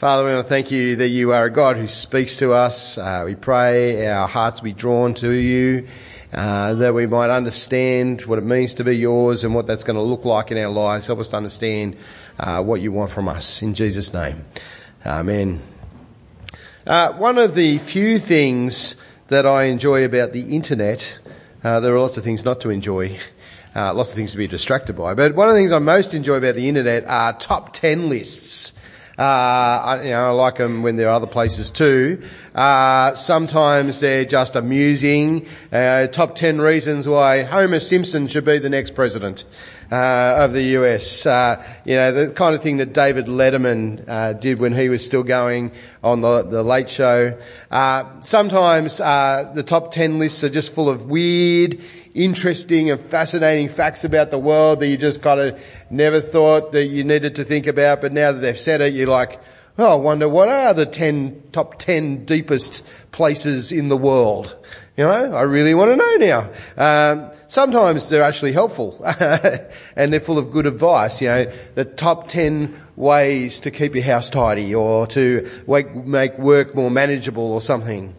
Father, we want to thank you that you are a God who speaks to us. Uh, we pray our hearts be drawn to you, uh, that we might understand what it means to be yours and what that's going to look like in our lives. Help us to understand uh, what you want from us. In Jesus' name, Amen. Uh, one of the few things that I enjoy about the internet, uh, there are lots of things not to enjoy. Uh, lots of things to be distracted by. But one of the things I most enjoy about the internet are top 10 lists. Uh, I, you know, I like them when there are other places too. Uh, sometimes they're just amusing. Uh, top 10 reasons why Homer Simpson should be the next president. Uh, of the US. Uh, you know, the kind of thing that David Letterman uh, did when he was still going on the, the Late Show. Uh, sometimes uh, the top 10 lists are just full of weird, interesting and fascinating facts about the world that you just kind of never thought that you needed to think about, but now that they've said it, you're like, oh, I wonder what are the 10, top 10 deepest places in the world? You know, I really want to know now. Um, sometimes they're actually helpful and they're full of good advice. You know, the top 10 ways to keep your house tidy or to make work more manageable or something.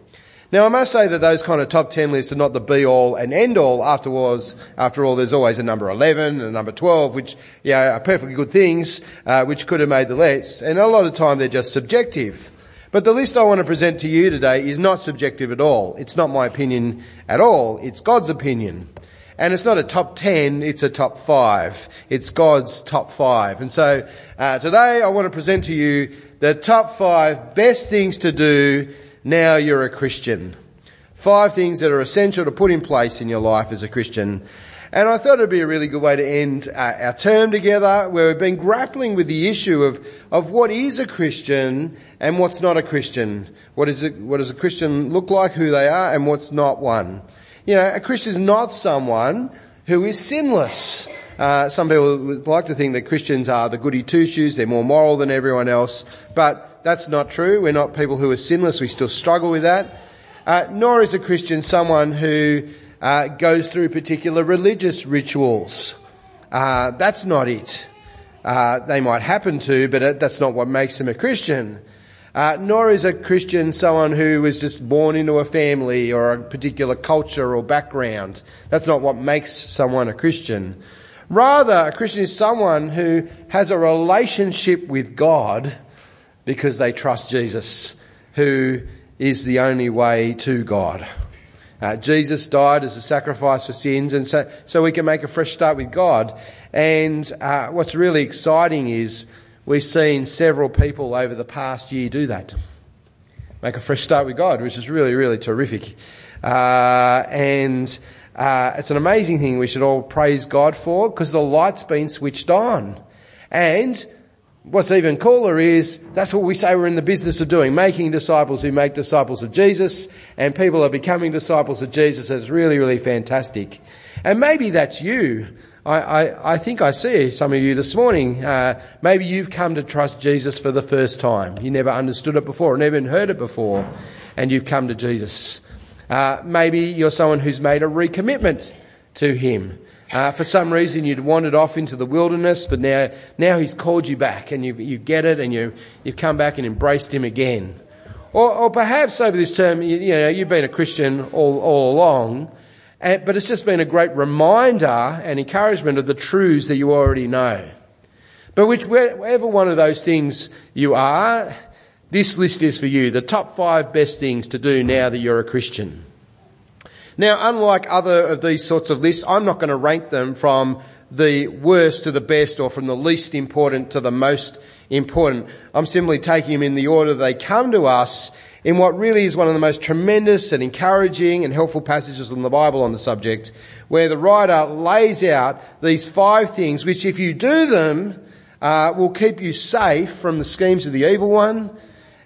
Now I must say that those kind of top 10 lists are not the be all and end all. Afterwards, after all, there's always a number 11 and a number 12, which, you know, are perfectly good things, uh, which could have made the list. And a lot of time they're just subjective. But the list I want to present to you today is not subjective at all. It's not my opinion at all. It's God's opinion. And it's not a top 10, it's a top 5. It's God's top 5. And so uh, today I want to present to you the top 5 best things to do now you're a Christian. Five things that are essential to put in place in your life as a Christian. And I thought it'd be a really good way to end uh, our term together where we've been grappling with the issue of, of what is a Christian and what's not a Christian. What is it, what does a Christian look like, who they are, and what's not one. You know, a Christian is not someone who is sinless. Uh, some people like to think that Christians are the goody two shoes, they're more moral than everyone else, but that's not true. We're not people who are sinless, we still struggle with that. Uh, nor is a Christian someone who uh, goes through particular religious rituals. Uh, that's not it. Uh, they might happen to, but that's not what makes them a Christian. Uh, nor is a Christian someone who was just born into a family or a particular culture or background. That's not what makes someone a Christian. Rather, a Christian is someone who has a relationship with God because they trust Jesus, who is the only way to God. Uh, Jesus died as a sacrifice for sins, and so, so we can make a fresh start with God. And uh, what's really exciting is we've seen several people over the past year do that. Make a fresh start with God, which is really, really terrific. Uh, and uh, it's an amazing thing we should all praise God for because the light's been switched on. And What's even cooler is that's what we say we're in the business of doing, making disciples who make disciples of Jesus, and people are becoming disciples of Jesus. It's really, really fantastic. And maybe that's you. I, I, I think I see some of you this morning. Uh, maybe you've come to trust Jesus for the first time. You never understood it before, never even heard it before, and you've come to Jesus. Uh, maybe you're someone who's made a recommitment to Him. Uh, for some reason, you'd wandered off into the wilderness, but now, now he's called you back and you, you get it and you, you've come back and embraced him again. Or, or perhaps over this term, you, you, know, you've been a Christian all, all along, and, but it's just been a great reminder and encouragement of the truths that you already know. But whichever one of those things you are, this list is for you. The top five best things to do now that you're a Christian. Now, unlike other of these sorts of lists, I'm not going to rank them from the worst to the best or from the least important to the most important. I'm simply taking them in the order they come to us in what really is one of the most tremendous and encouraging and helpful passages in the Bible on the subject, where the writer lays out these five things which, if you do them, uh, will keep you safe from the schemes of the evil one,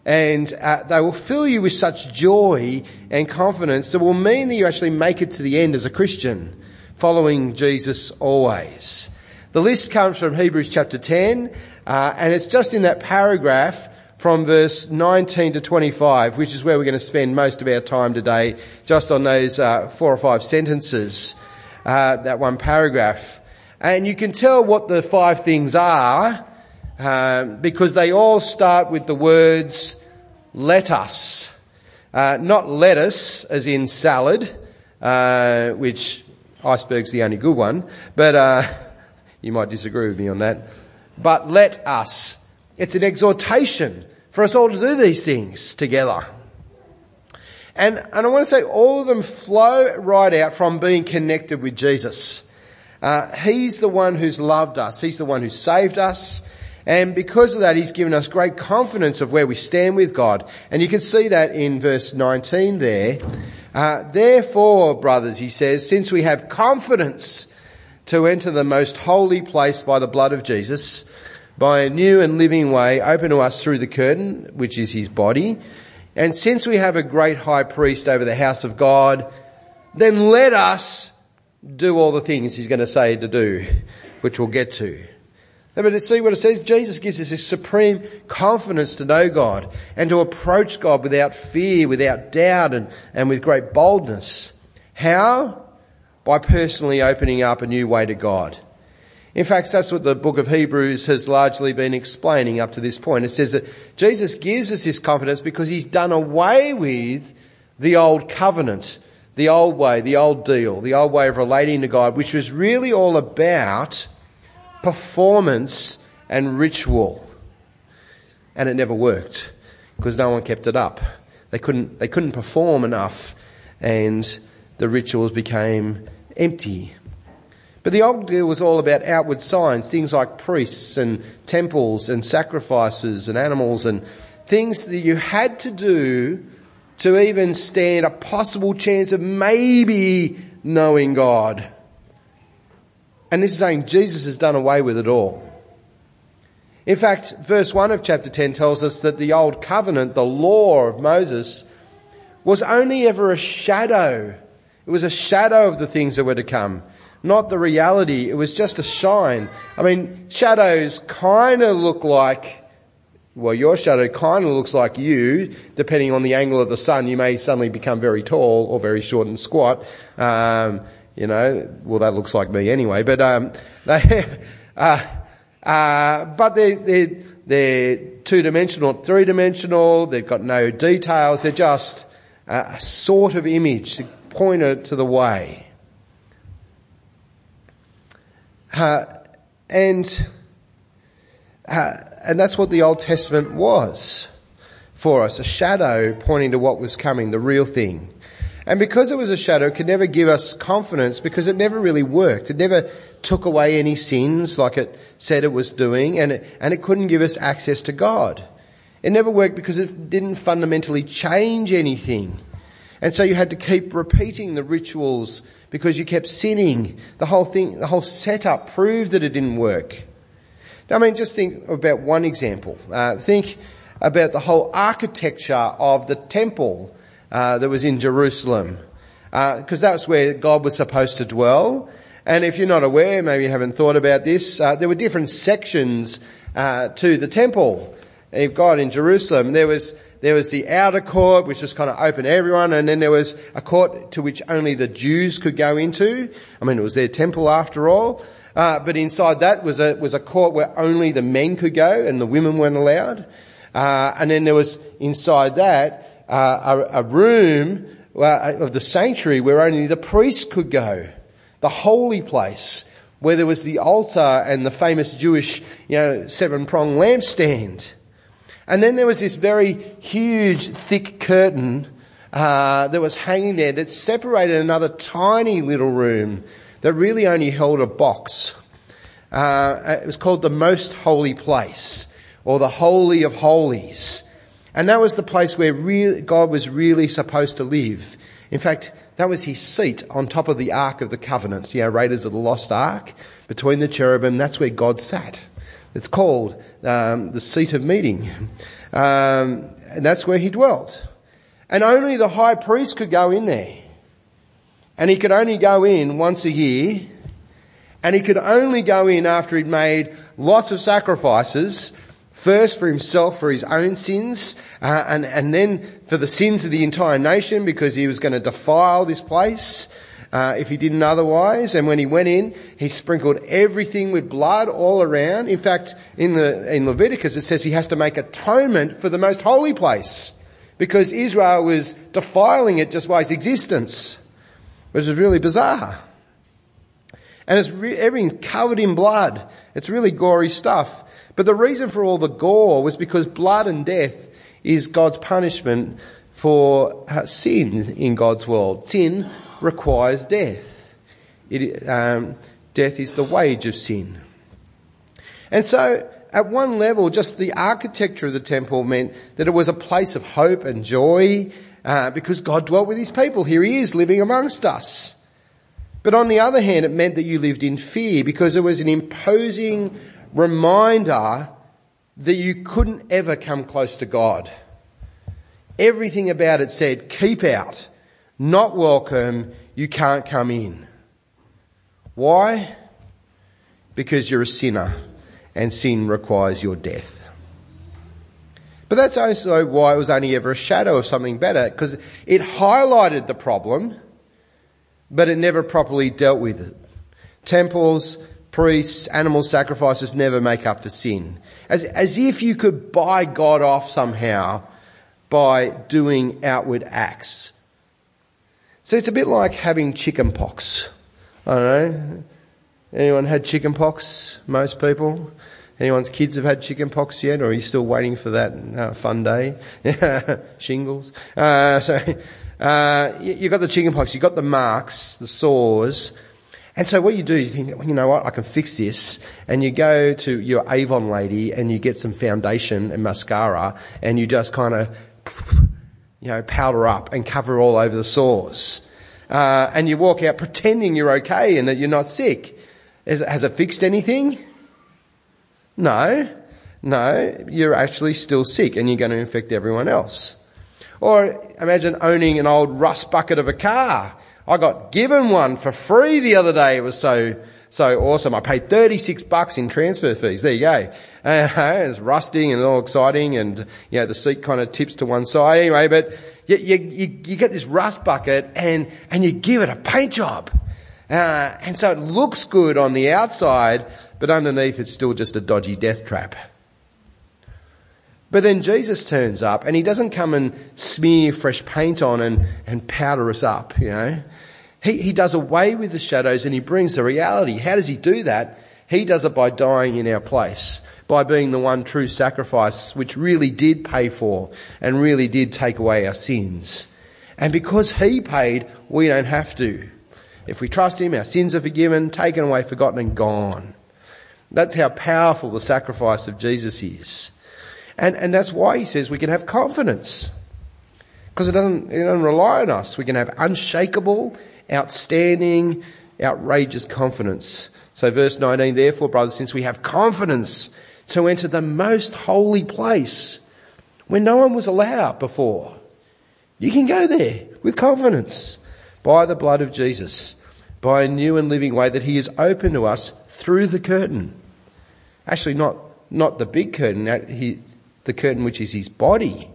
and uh, they will fill you with such joy and confidence that will mean that you actually make it to the end as a Christian, following Jesus always. The list comes from Hebrews chapter 10, uh, and it's just in that paragraph from verse 19 to 25, which is where we're going to spend most of our time today, just on those uh, four or five sentences, uh, that one paragraph. And you can tell what the five things are um, because they all start with the words, let us. Uh, not lettuce, as in salad, uh, which iceberg's the only good one, but uh, you might disagree with me on that. But let us. It's an exhortation for us all to do these things together. And, and I want to say all of them flow right out from being connected with Jesus. Uh, he's the one who's loved us. He's the one who saved us. And because of that, he's given us great confidence of where we stand with God. And you can see that in verse 19 there. Uh, Therefore, brothers, he says, since we have confidence to enter the most holy place by the blood of Jesus, by a new and living way open to us through the curtain, which is his body, and since we have a great high priest over the house of God, then let us do all the things he's going to say to do, which we'll get to. But see what it says? Jesus gives us this supreme confidence to know God and to approach God without fear, without doubt, and, and with great boldness. How? By personally opening up a new way to God. In fact, that's what the book of Hebrews has largely been explaining up to this point. It says that Jesus gives us this confidence because he's done away with the old covenant, the old way, the old deal, the old way of relating to God, which was really all about performance and ritual. And it never worked because no one kept it up. They couldn't, they couldn't perform enough and the rituals became empty. But the old deal was all about outward signs, things like priests and temples and sacrifices and animals and things that you had to do to even stand a possible chance of maybe knowing God. And this is saying Jesus has done away with it all. In fact, verse 1 of chapter 10 tells us that the old covenant, the law of Moses, was only ever a shadow. It was a shadow of the things that were to come, not the reality. It was just a shine. I mean, shadows kind of look like, well, your shadow kind of looks like you. Depending on the angle of the sun, you may suddenly become very tall or very short and squat. Um, you know, well, that looks like me anyway. But um, they, uh, uh, but they're, they're, they're two dimensional, three dimensional. They've got no details. They're just a sort of image to point to the way. Uh, and uh, and that's what the Old Testament was for us, a shadow pointing to what was coming, the real thing. And because it was a shadow, it could never give us confidence because it never really worked. It never took away any sins like it said it was doing, and it, and it couldn't give us access to God. It never worked because it didn't fundamentally change anything. And so you had to keep repeating the rituals because you kept sinning. The whole thing, the whole setup proved that it didn't work. Now, I mean, just think about one example. Uh, think about the whole architecture of the temple uh, that was in Jerusalem, because uh, that's where God was supposed to dwell. And if you're not aware, maybe you haven't thought about this, uh, there were different sections uh, to the temple of God in Jerusalem. There was there was the outer court, which was kind of open to everyone, and then there was a court to which only the Jews could go into. I mean, it was their temple after all. Uh, but inside that was a was a court where only the men could go and the women weren't allowed. Uh, and then there was inside that uh, a, a, room uh, of the sanctuary where only the priest could go, the holy place where there was the altar and the famous Jewish, you know, seven-pronged lampstand. And then there was this very huge, thick curtain uh, that was hanging there that separated another tiny little room that really only held a box. Uh, it was called the Most Holy Place, or the Holy of Holies. And that was the place where really, God was really supposed to live. In fact, that was his seat on top of the Ark of the Covenant, you know, Raiders of the Lost Ark, between the cherubim. That's where God sat. It's called um, the seat of meeting. Um, and that's where he dwelt. And only the high priest could go in there. And he could only go in once a year. And he could only go in after he'd made lots of sacrifices First for himself, for his own sins, uh, and, and then for the sins of the entire nation because he was going to defile this place. uh, if he didn't otherwise. And when he went in, he sprinkled everything with blood all around. In fact, in the in Leviticus, it says he has to make atonement for the most holy place because Israel was defiling it just by its existence, which is really bizarre. And it's re- everything's covered in blood. It's really gory stuff. But the reason for all the gore was because blood and death is God's punishment for uh, sin in God's world. Sin requires death. It, um, death is the wage of sin. And so, at one level, just the architecture of the temple meant that it was a place of hope and joy uh, because God dwelt with his people. Here he is living amongst us. But on the other hand, it meant that you lived in fear because it was an imposing reminder that you couldn't ever come close to God. Everything about it said, keep out, not welcome, you can't come in. Why? Because you're a sinner and sin requires your death. But that's also why it was only ever a shadow of something better, because it highlighted the problem, but it never properly dealt with it. Temples, priests, animal sacrifices never make up for sin. As, as if you could buy God off somehow by doing outward acts. So it's a bit like having chicken pox. I don't know. Anyone had chicken pox? Most people? Anyone's kids have had chicken pox yet, or are you still waiting for that uh, fun day? Shingles. Uh, so, uh, you, you got the chicken pox, you've got the marks, the sores, and so what you do is you think, you know what, I can fix this. And you go to your Avon lady and you get some foundation and mascara and you just kind of, you know, powder up and cover all over the sores. Uh, and you walk out pretending you're okay and that you're not sick. Has it fixed anything? No. No, you're actually still sick and you're going to infect everyone else. Or imagine owning an old rust bucket of a car. I got given one for free the other day. It was so, so awesome. I paid 36 bucks in transfer fees. There you go. Uh, it's rusting and all exciting and, you know, the seat kind of tips to one side anyway, but you, you, you, get this rust bucket and, and you give it a paint job. Uh, and so it looks good on the outside, but underneath it's still just a dodgy death trap. But then Jesus turns up and he doesn't come and smear fresh paint on and, and powder us up, you know. He, he does away with the shadows and he brings the reality. How does he do that? He does it by dying in our place, by being the one true sacrifice which really did pay for and really did take away our sins. And because he paid, we don't have to. If we trust him, our sins are forgiven, taken away, forgotten and gone. That's how powerful the sacrifice of Jesus is. And, and that's why he says we can have confidence. Because it doesn't, it doesn't rely on us. We can have unshakable, outstanding, outrageous confidence. So verse 19, therefore, brothers, since we have confidence to enter the most holy place where no one was allowed before, you can go there with confidence by the blood of Jesus, by a new and living way that he has opened to us through the curtain. Actually, not, not the big curtain, that he, the curtain which is his body.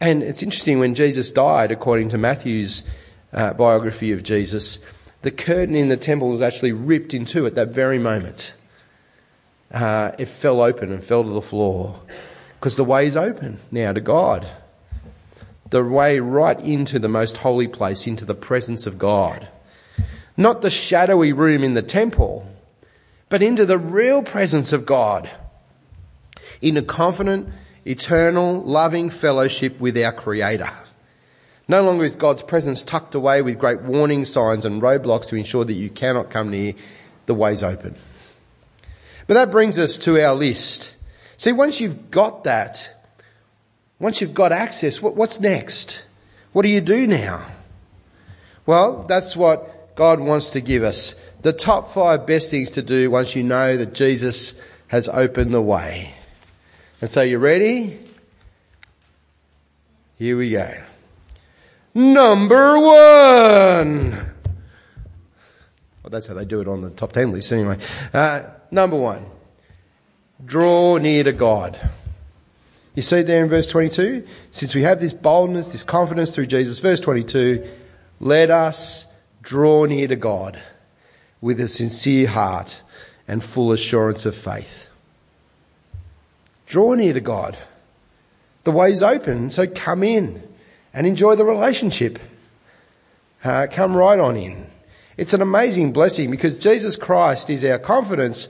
And it's interesting when Jesus died, according to Matthew's uh, biography of Jesus, the curtain in the temple was actually ripped in two at that very moment. Uh, it fell open and fell to the floor because the way is open now to God. The way right into the most holy place, into the presence of God. Not the shadowy room in the temple, but into the real presence of God in a confident, eternal, loving fellowship with our Creator. No longer is God's presence tucked away with great warning signs and roadblocks to ensure that you cannot come near. The way's open. But that brings us to our list. See, once you've got that, once you've got access, what's next? What do you do now? Well, that's what God wants to give us. The top five best things to do once you know that Jesus has opened the way. And so you ready? Here we go. Number one. Well, that's how they do it on the top 10 list anyway. Uh, number one. Draw near to God. You see there in verse 22? Since we have this boldness, this confidence through Jesus, verse 22, Let us draw near to God with a sincere heart and full assurance of faith. Draw near to God. The way's open, so come in and enjoy the relationship. Uh, come right on in. It's an amazing blessing because Jesus Christ is our confidence.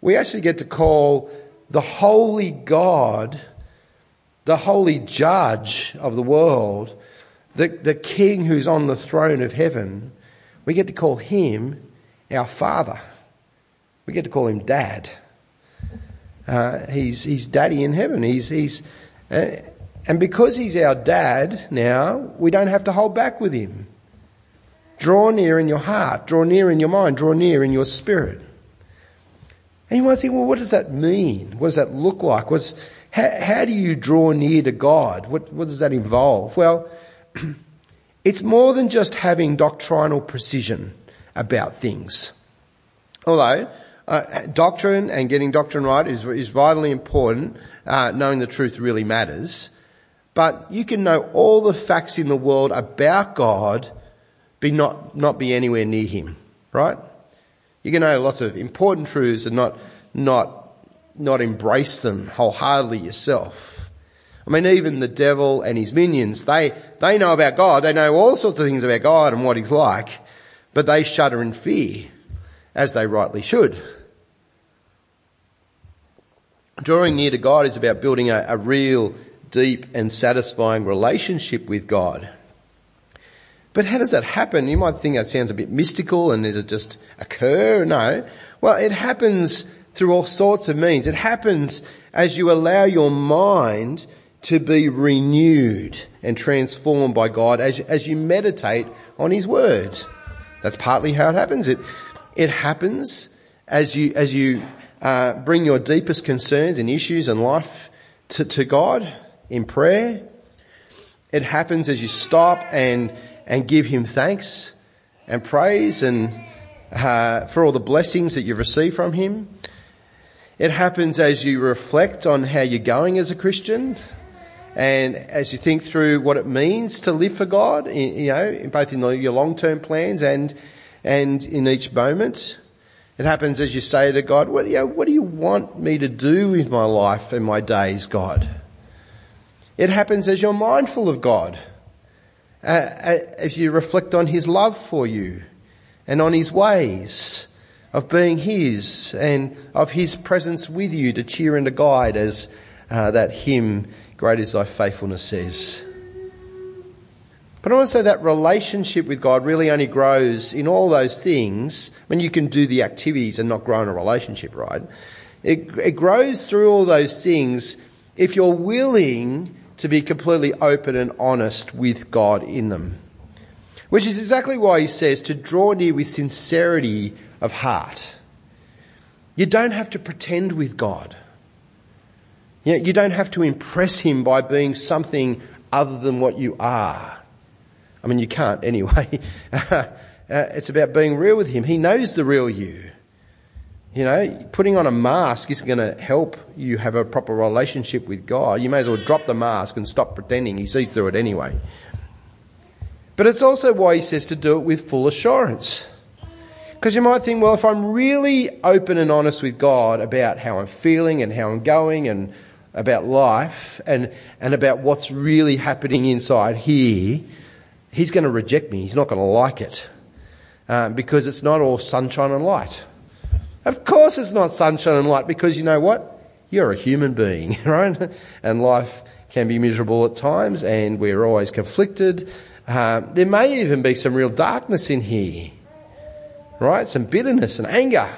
We actually get to call the holy God, the holy judge of the world, the, the king who's on the throne of heaven, we get to call him our father. We get to call him dad. Uh, he's, he's daddy in heaven. He's, he's, uh, and because he's our dad now, we don't have to hold back with him. Draw near in your heart, draw near in your mind, draw near in your spirit. And you might think, well, what does that mean? What does that look like? What's, how, how do you draw near to God? What, what does that involve? Well, it's more than just having doctrinal precision about things. Although, uh, doctrine and getting doctrine right is, is vitally important. Uh, knowing the truth really matters. But you can know all the facts in the world about God, but not, not be anywhere near Him, right? You can know lots of important truths and not, not, not embrace them wholeheartedly yourself. I mean, even the devil and his minions, they, they know about God. They know all sorts of things about God and what He's like, but they shudder in fear, as they rightly should. Drawing near to God is about building a, a real, deep and satisfying relationship with God. But how does that happen? You might think that sounds a bit mystical and does it just occur? No. Well, it happens through all sorts of means. It happens as you allow your mind to be renewed and transformed by God as, as you meditate on His Word. That's partly how it happens. It, it happens as you, as you uh, bring your deepest concerns and issues and life to, to God in prayer. It happens as you stop and, and give Him thanks and praise and uh, for all the blessings that you've received from Him. It happens as you reflect on how you're going as a Christian and as you think through what it means to live for God, you know, both in your long-term plans and, and in each moment. It happens as you say to God, what, what do you want me to do with my life and my days, God? It happens as you're mindful of God, uh, as you reflect on His love for you and on His ways of being His and of His presence with you to cheer and to guide as uh, that hymn, Great is Thy Faithfulness says. But I want to say that relationship with God really only grows in all those things when you can do the activities and not grow in a relationship, right? It, it grows through all those things if you're willing to be completely open and honest with God in them. Which is exactly why he says to draw near with sincerity of heart. You don't have to pretend with God. You don't have to impress him by being something other than what you are. I mean, you can't anyway. uh, it's about being real with Him. He knows the real you. You know, putting on a mask isn't going to help you have a proper relationship with God. You may as well drop the mask and stop pretending. He sees through it anyway. But it's also why he says to do it with full assurance. Because you might think, well, if I'm really open and honest with God about how I'm feeling and how I'm going and about life and, and about what's really happening inside here, he's going to reject me. He's not going to like it um, because it's not all sunshine and light. Of course, it's not sunshine and light because you know what? You're a human being, right? And life can be miserable at times, and we're always conflicted. Um, there may even be some real darkness in here, right? Some bitterness and anger.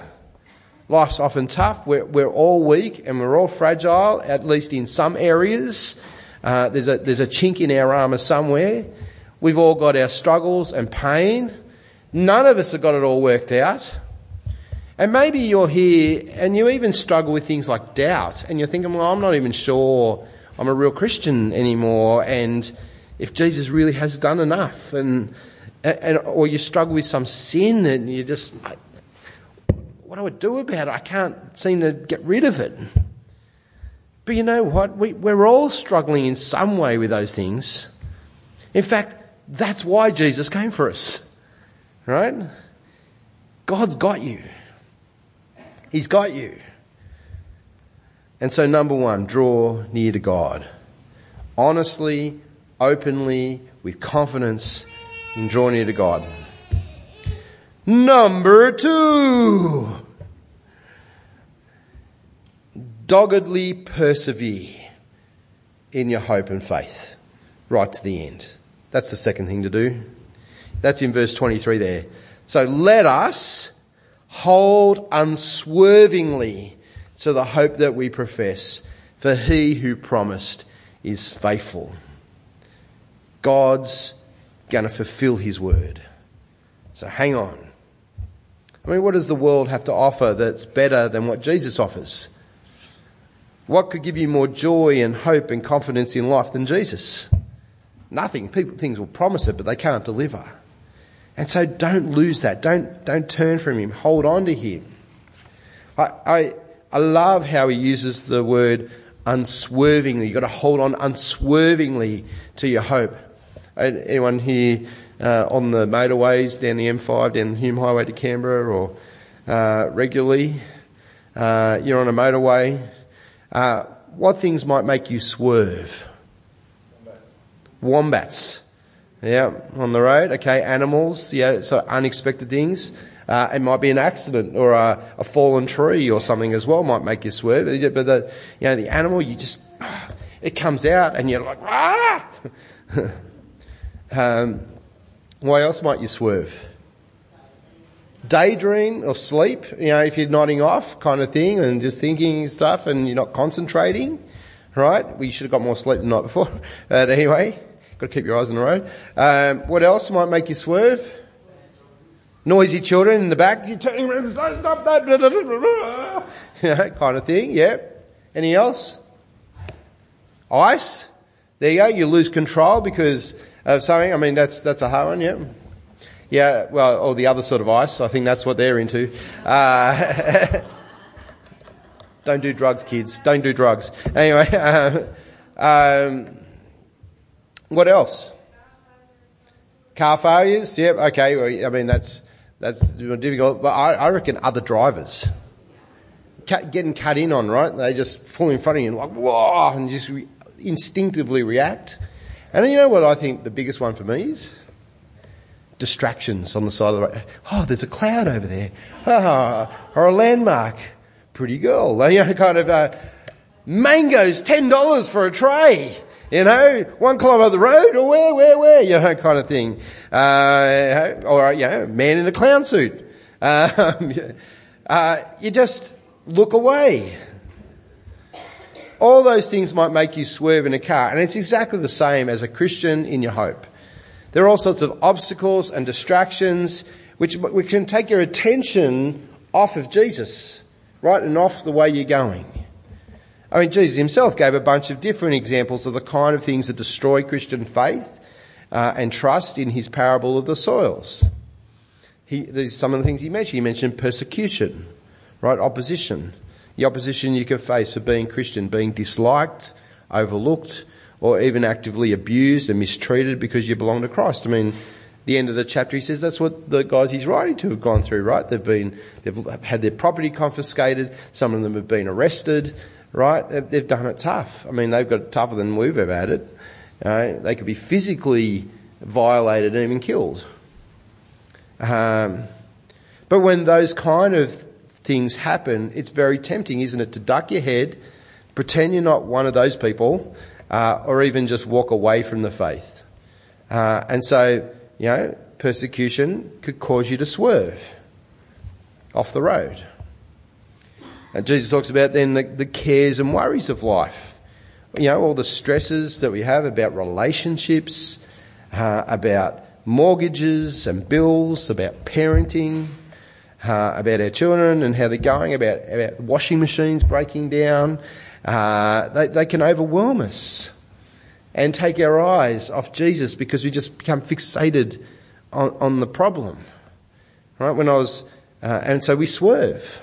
Life's often tough. We're, we're all weak and we're all fragile, at least in some areas. Uh, there's, a, there's a chink in our armour somewhere. We've all got our struggles and pain. None of us have got it all worked out. And maybe you're here and you even struggle with things like doubt and you're thinking, well, I'm not even sure I'm a real Christian anymore and if Jesus really has done enough and, and or you struggle with some sin and you just, what do I do about it? I can't seem to get rid of it. But you know what? We, we're all struggling in some way with those things. In fact, That's why Jesus came for us. Right? God's got you. He's got you. And so, number one, draw near to God. Honestly, openly, with confidence, and draw near to God. Number two, doggedly persevere in your hope and faith right to the end. That's the second thing to do. That's in verse 23 there. So let us hold unswervingly to the hope that we profess, for he who promised is faithful. God's going to fulfill his word. So hang on. I mean, what does the world have to offer that's better than what Jesus offers? What could give you more joy and hope and confidence in life than Jesus? Nothing. People, things will promise it, but they can't deliver. And so don't lose that. Don't, don't turn from him. Hold on to him. I, I, I love how he uses the word unswervingly. You've got to hold on unswervingly to your hope. Anyone here uh, on the motorways down the M5, down the Hume Highway to Canberra, or uh, regularly, uh, you're on a motorway. Uh, what things might make you swerve? Wombats. Yeah, on the road. Okay, animals. Yeah, so unexpected things. Uh, it might be an accident or a, a, fallen tree or something as well might make you swerve. But the, you know, the animal, you just, it comes out and you're like, ah! um, why else might you swerve? Daydream or sleep, you know, if you're nodding off kind of thing and just thinking stuff and you're not concentrating, right? Well, you should have got more sleep the night before. But anyway, Got to keep your eyes on the road. Um, what else might make you swerve? Noisy children in the back. You're turning around, stop that. Kind of thing. Yeah. Any else? Ice. There you go. You lose control because of something. I mean, that's, that's a hard one. Yeah. Yeah. Well, or the other sort of ice. I think that's what they're into. Uh, don't do drugs, kids. Don't do drugs. Anyway, uh, um, what else? Car failures. Yep. Okay. Well, I mean, that's, that's difficult. But I, I reckon other drivers. Cut, getting cut in on, right? They just pull in front of you and like, whoa, and just re- instinctively react. And you know what I think the biggest one for me is? Distractions on the side of the road. Oh, there's a cloud over there. Oh, or a landmark. Pretty girl. You know, kind of, uh, mangoes, $10 for a tray. You know, one kilometre of the road, or where, where, where, you know, kind of thing. Uh, or, you know, man in a clown suit. Um, uh, you just look away. All those things might make you swerve in a car, and it's exactly the same as a Christian in your hope. There are all sorts of obstacles and distractions which, which can take your attention off of Jesus, right, and off the way you're going. I mean, Jesus himself gave a bunch of different examples of the kind of things that destroy Christian faith uh, and trust in his parable of the soils. He, these some of the things he mentioned. He mentioned persecution, right? Opposition. The opposition you can face for being Christian, being disliked, overlooked, or even actively abused and mistreated because you belong to Christ. I mean, the end of the chapter, he says that's what the guys he's writing to have gone through, right? They've been, they've had their property confiscated. Some of them have been arrested right? They've done it tough. I mean, they've got it tougher than we've ever had it. they could be physically violated and even killed. Um, but when those kind of things happen, it's very tempting, isn't it, to duck your head, pretend you're not one of those people, uh, or even just walk away from the faith. Uh, and so, you know, persecution could cause you to swerve off the road. And Jesus talks about then the, the cares and worries of life. You know, all the stresses that we have about relationships, uh, about mortgages and bills, about parenting, uh, about our children and how they're going, about, about washing machines breaking down. Uh, they, they can overwhelm us and take our eyes off Jesus because we just become fixated on, on the problem. Right? When I was, uh, and so we swerve.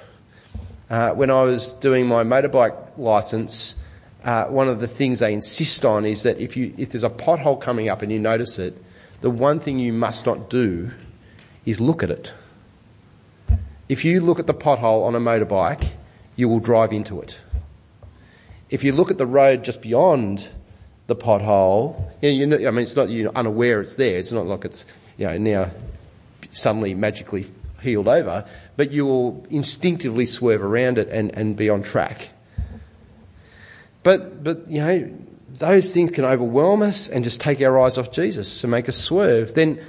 Uh, when I was doing my motorbike license, uh, one of the things they insist on is that if you if there's a pothole coming up and you notice it, the one thing you must not do is look at it. If you look at the pothole on a motorbike, you will drive into it. If you look at the road just beyond the pothole, you know, I mean, it's not you're unaware it's there. It's not like it's you know now suddenly magically healed over, but you will instinctively swerve around it and, and be on track. But but you know those things can overwhelm us and just take our eyes off Jesus and make us swerve. Then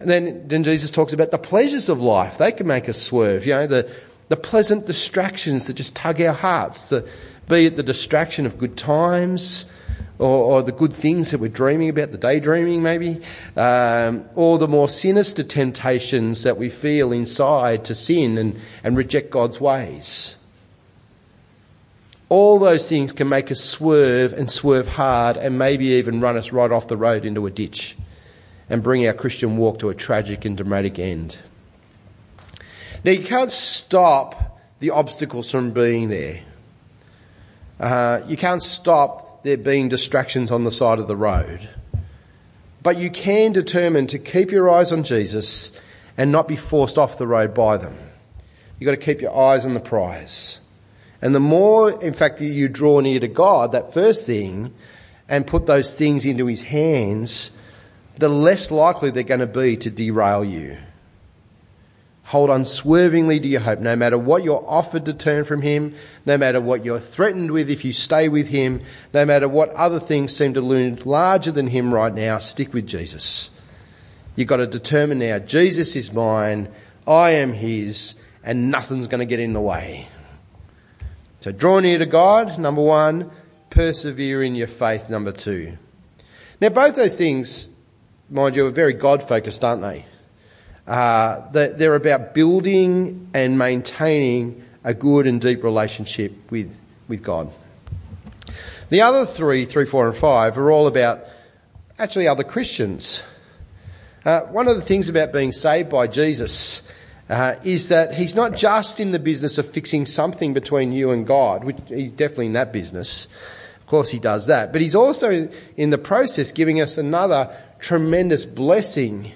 then then Jesus talks about the pleasures of life. They can make us swerve. You know the the pleasant distractions that just tug our hearts. The, be it the distraction of good times, or, or, the good things that we're dreaming about, the daydreaming maybe, um, or the more sinister temptations that we feel inside to sin and, and reject God's ways. All those things can make us swerve and swerve hard and maybe even run us right off the road into a ditch and bring our Christian walk to a tragic and dramatic end. Now, you can't stop the obstacles from being there. Uh, you can't stop there being distractions on the side of the road. But you can determine to keep your eyes on Jesus and not be forced off the road by them. You've got to keep your eyes on the prize. And the more, in fact, you draw near to God, that first thing, and put those things into His hands, the less likely they're going to be to derail you. Hold unswervingly to your hope, no matter what you're offered to turn from Him, no matter what you're threatened with if you stay with Him, no matter what other things seem to loom larger than Him right now, stick with Jesus. You've got to determine now, Jesus is mine, I am His, and nothing's going to get in the way. So draw near to God, number one, persevere in your faith, number two. Now both those things, mind you, are very God focused, aren't they? Uh, they're about building and maintaining a good and deep relationship with, with God. The other three, three, four, and five, are all about actually other Christians. Uh, one of the things about being saved by Jesus uh, is that he's not just in the business of fixing something between you and God, which he's definitely in that business. Of course, he does that. But he's also in the process giving us another tremendous blessing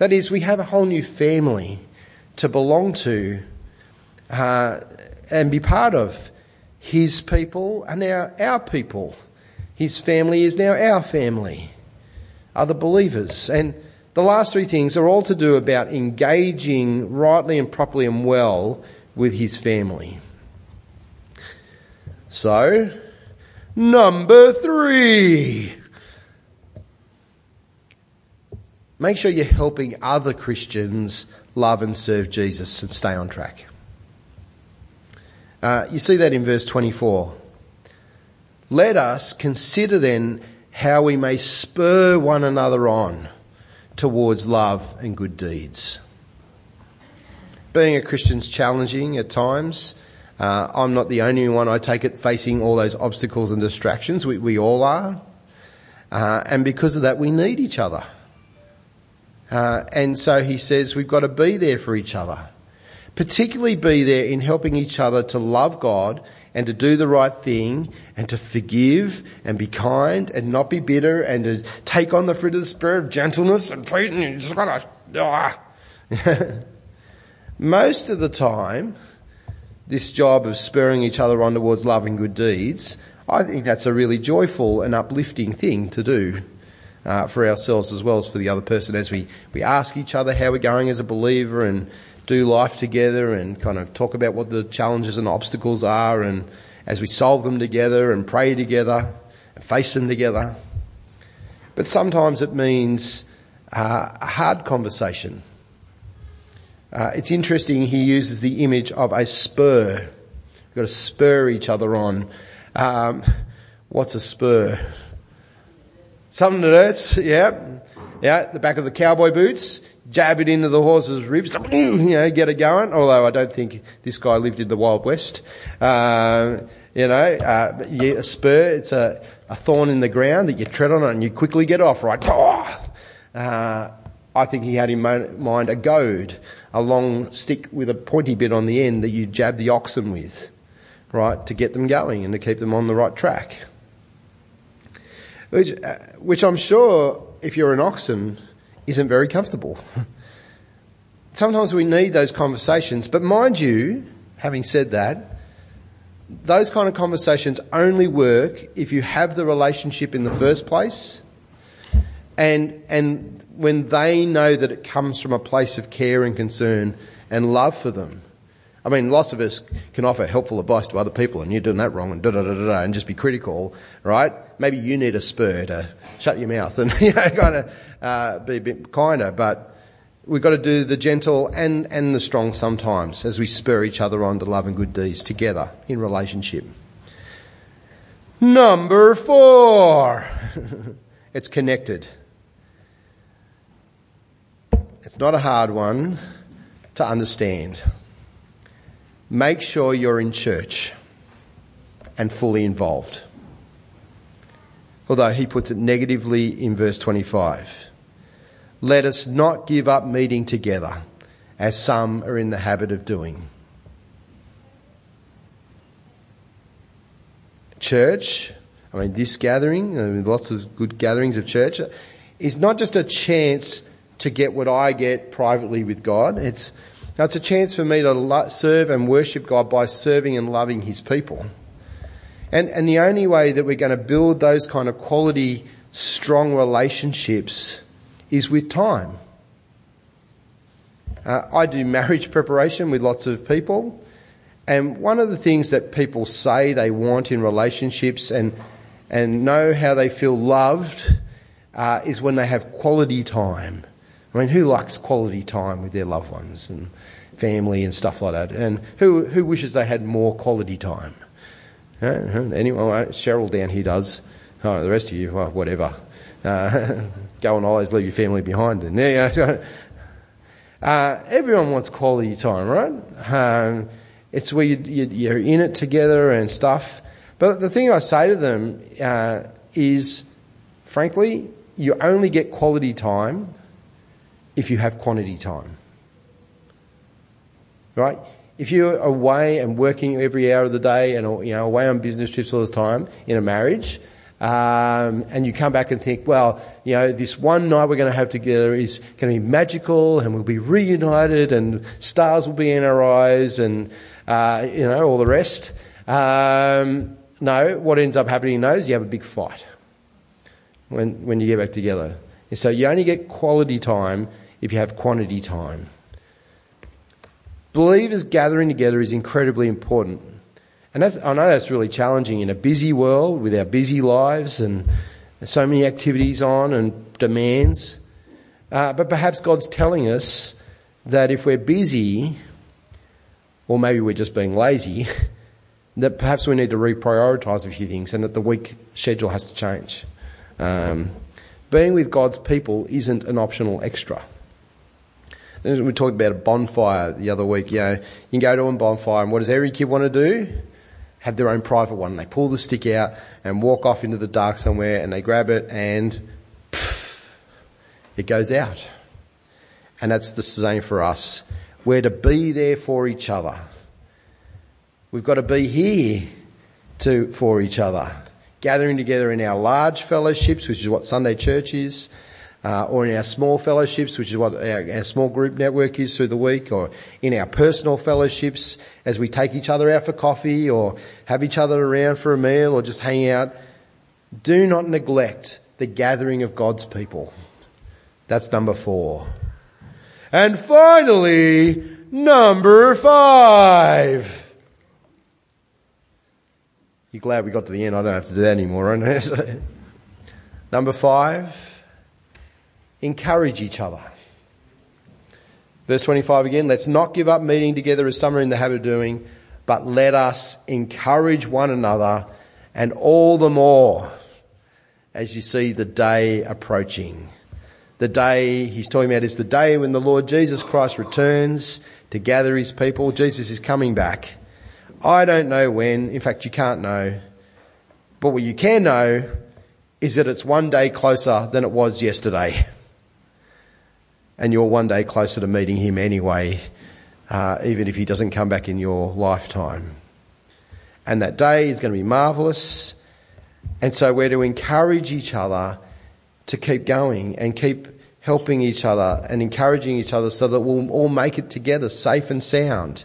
that is, we have a whole new family to belong to uh, and be part of. His people are now our people. His family is now our family, other believers. And the last three things are all to do about engaging rightly and properly and well with his family. So, number three. Make sure you're helping other Christians love and serve Jesus and stay on track. Uh, you see that in verse 24. Let us consider then how we may spur one another on towards love and good deeds. Being a Christian's challenging at times. Uh, I'm not the only one, I take it, facing all those obstacles and distractions. We, we all are. Uh, and because of that, we need each other. Uh, and so he says we've got to be there for each other. Particularly be there in helping each other to love God and to do the right thing and to forgive and be kind and not be bitter and to take on the fruit of the spirit of gentleness and faith and you just gotta, ah. Most of the time, this job of spurring each other on towards loving good deeds, I think that's a really joyful and uplifting thing to do uh, for ourselves as well as for the other person as we, we ask each other how we're going as a believer and do life together and kind of talk about what the challenges and obstacles are and as we solve them together and pray together and face them together. But sometimes it means uh, a hard conversation. Uh, it's interesting, he uses the image of a spur. We've got to spur each other on. Um, what's a spur? Something that hurts, yeah. Yeah, the back of the cowboy boots, jab it into the horse's ribs, you know, get it going. Although I don't think this guy lived in the Wild West. Uh, you know, uh, yeah, a spur, it's a, a thorn in the ground that you tread on and you quickly get off, right? Uh, I think he had in mind a goad, a long stick with a pointy bit on the end that you jab the oxen with, right, to get them going and to keep them on the right track. Which, uh, which I'm sure, if you're an oxen, isn't very comfortable. Sometimes we need those conversations, but mind you, having said that, those kind of conversations only work if you have the relationship in the first place and, and when they know that it comes from a place of care and concern and love for them. I mean, lots of us can offer helpful advice to other people and you're doing that wrong and da da da da and just be critical, right? Maybe you need a spur to shut your mouth and, you know, kind of, uh, be a bit kinder, but we've got to do the gentle and, and the strong sometimes as we spur each other on to love and good deeds together in relationship. Number four. it's connected. It's not a hard one to understand. Make sure you're in church and fully involved. Although he puts it negatively in verse 25. Let us not give up meeting together as some are in the habit of doing. Church, I mean, this gathering, I mean, lots of good gatherings of church, is not just a chance to get what I get privately with God. It's, it's a chance for me to serve and worship God by serving and loving His people. And, and the only way that we're going to build those kind of quality, strong relationships is with time. Uh, I do marriage preparation with lots of people. And one of the things that people say they want in relationships and, and know how they feel loved uh, is when they have quality time. I mean, who likes quality time with their loved ones and family and stuff like that? And who, who wishes they had more quality time? Uh, anyone? Cheryl down here does. Oh, the rest of you, well, whatever. Uh, go and always leave your family behind. And yeah, uh, everyone wants quality time, right? Um, it's where you, are in it together and stuff. But the thing I say to them uh, is, frankly, you only get quality time if you have quantity time. Right? If you're away and working every hour of the day and you know away on business trips all the time in a marriage, um, and you come back and think, well, you know, this one night we're going to have together is going to be magical, and we'll be reunited, and stars will be in our eyes, and uh, you know all the rest. Um, no, what ends up happening is you have a big fight when when you get back together. And so you only get quality time if you have quantity time. Believers gathering together is incredibly important. And I know that's really challenging in a busy world with our busy lives and so many activities on and demands. Uh, but perhaps God's telling us that if we're busy, or maybe we're just being lazy, that perhaps we need to reprioritise a few things and that the week schedule has to change. Um, being with God's people isn't an optional extra. We talked about a bonfire the other week. You know, you can go to a bonfire, and what does every kid want to do? Have their own private one. They pull the stick out and walk off into the dark somewhere, and they grab it, and pff, it goes out. And that's the same for us. We're to be there for each other. We've got to be here to for each other, gathering together in our large fellowships, which is what Sunday church is uh, or in our small fellowships, which is what our, our, small group network is through the week, or in our personal fellowships as we take each other out for coffee or have each other around for a meal or just hang out. Do not neglect the gathering of God's people. That's number four. And finally, number five. You're glad we got to the end. I don't have to do that anymore. Right? number five encourage each other. Verse 25 again, let's not give up meeting together as some are in the habit of doing, but let us encourage one another and all the more as you see the day approaching. The day he's talking about is the day when the Lord Jesus Christ returns to gather his people. Jesus is coming back. I don't know when. In fact, you can't know. But what you can know is that it's one day closer than it was yesterday and you're one day closer to meeting him anyway, uh, even if he doesn't come back in your lifetime. And that day is going to be marvellous. And so we're to encourage each other to keep going and keep helping each other and encouraging each other so that we'll all make it together safe and sound,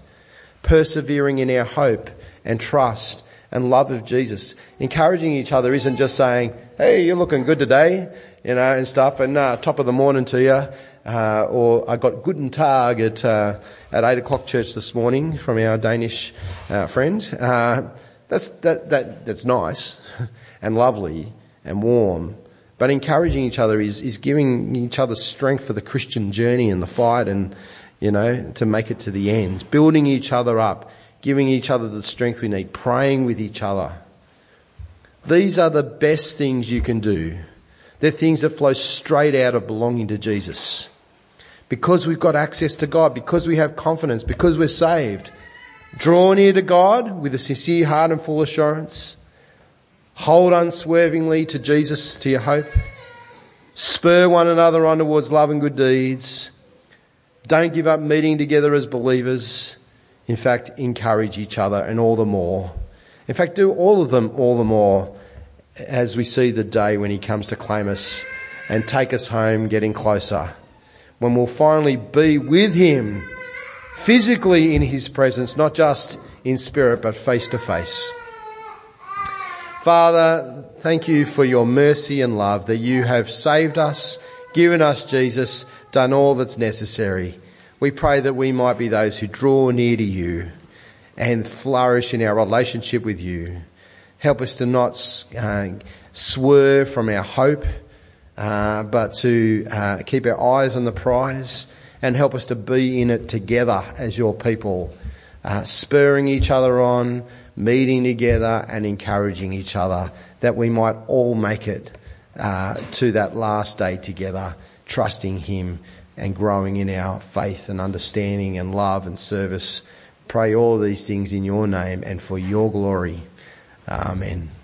persevering in our hope and trust and love of Jesus. Encouraging each other isn't just saying, hey, you're looking good today, you know, and stuff, and uh, top of the morning to you. Uh, or I got Guten Tag at, uh, at 8 o'clock church this morning from our Danish uh, friend. Uh, that's, that, that, that's nice and lovely and warm. But encouraging each other is, is giving each other strength for the Christian journey and the fight and, you know, to make it to the end. Building each other up, giving each other the strength we need, praying with each other. These are the best things you can do. They're things that flow straight out of belonging to Jesus. Because we've got access to God, because we have confidence, because we're saved. Draw near to God with a sincere heart and full assurance. Hold unswervingly to Jesus, to your hope. Spur one another on towards love and good deeds. Don't give up meeting together as believers. In fact, encourage each other and all the more. In fact, do all of them all the more as we see the day when He comes to claim us and take us home, getting closer. When we'll finally be with Him physically in His presence, not just in spirit, but face to face. Father, thank you for your mercy and love that you have saved us, given us Jesus, done all that's necessary. We pray that we might be those who draw near to you and flourish in our relationship with you. Help us to not uh, swerve from our hope, uh, but to uh, keep our eyes on the prize and help us to be in it together as your people, uh, spurring each other on, meeting together and encouraging each other that we might all make it uh, to that last day together, trusting Him and growing in our faith and understanding and love and service. Pray all these things in your name and for your glory. Amen.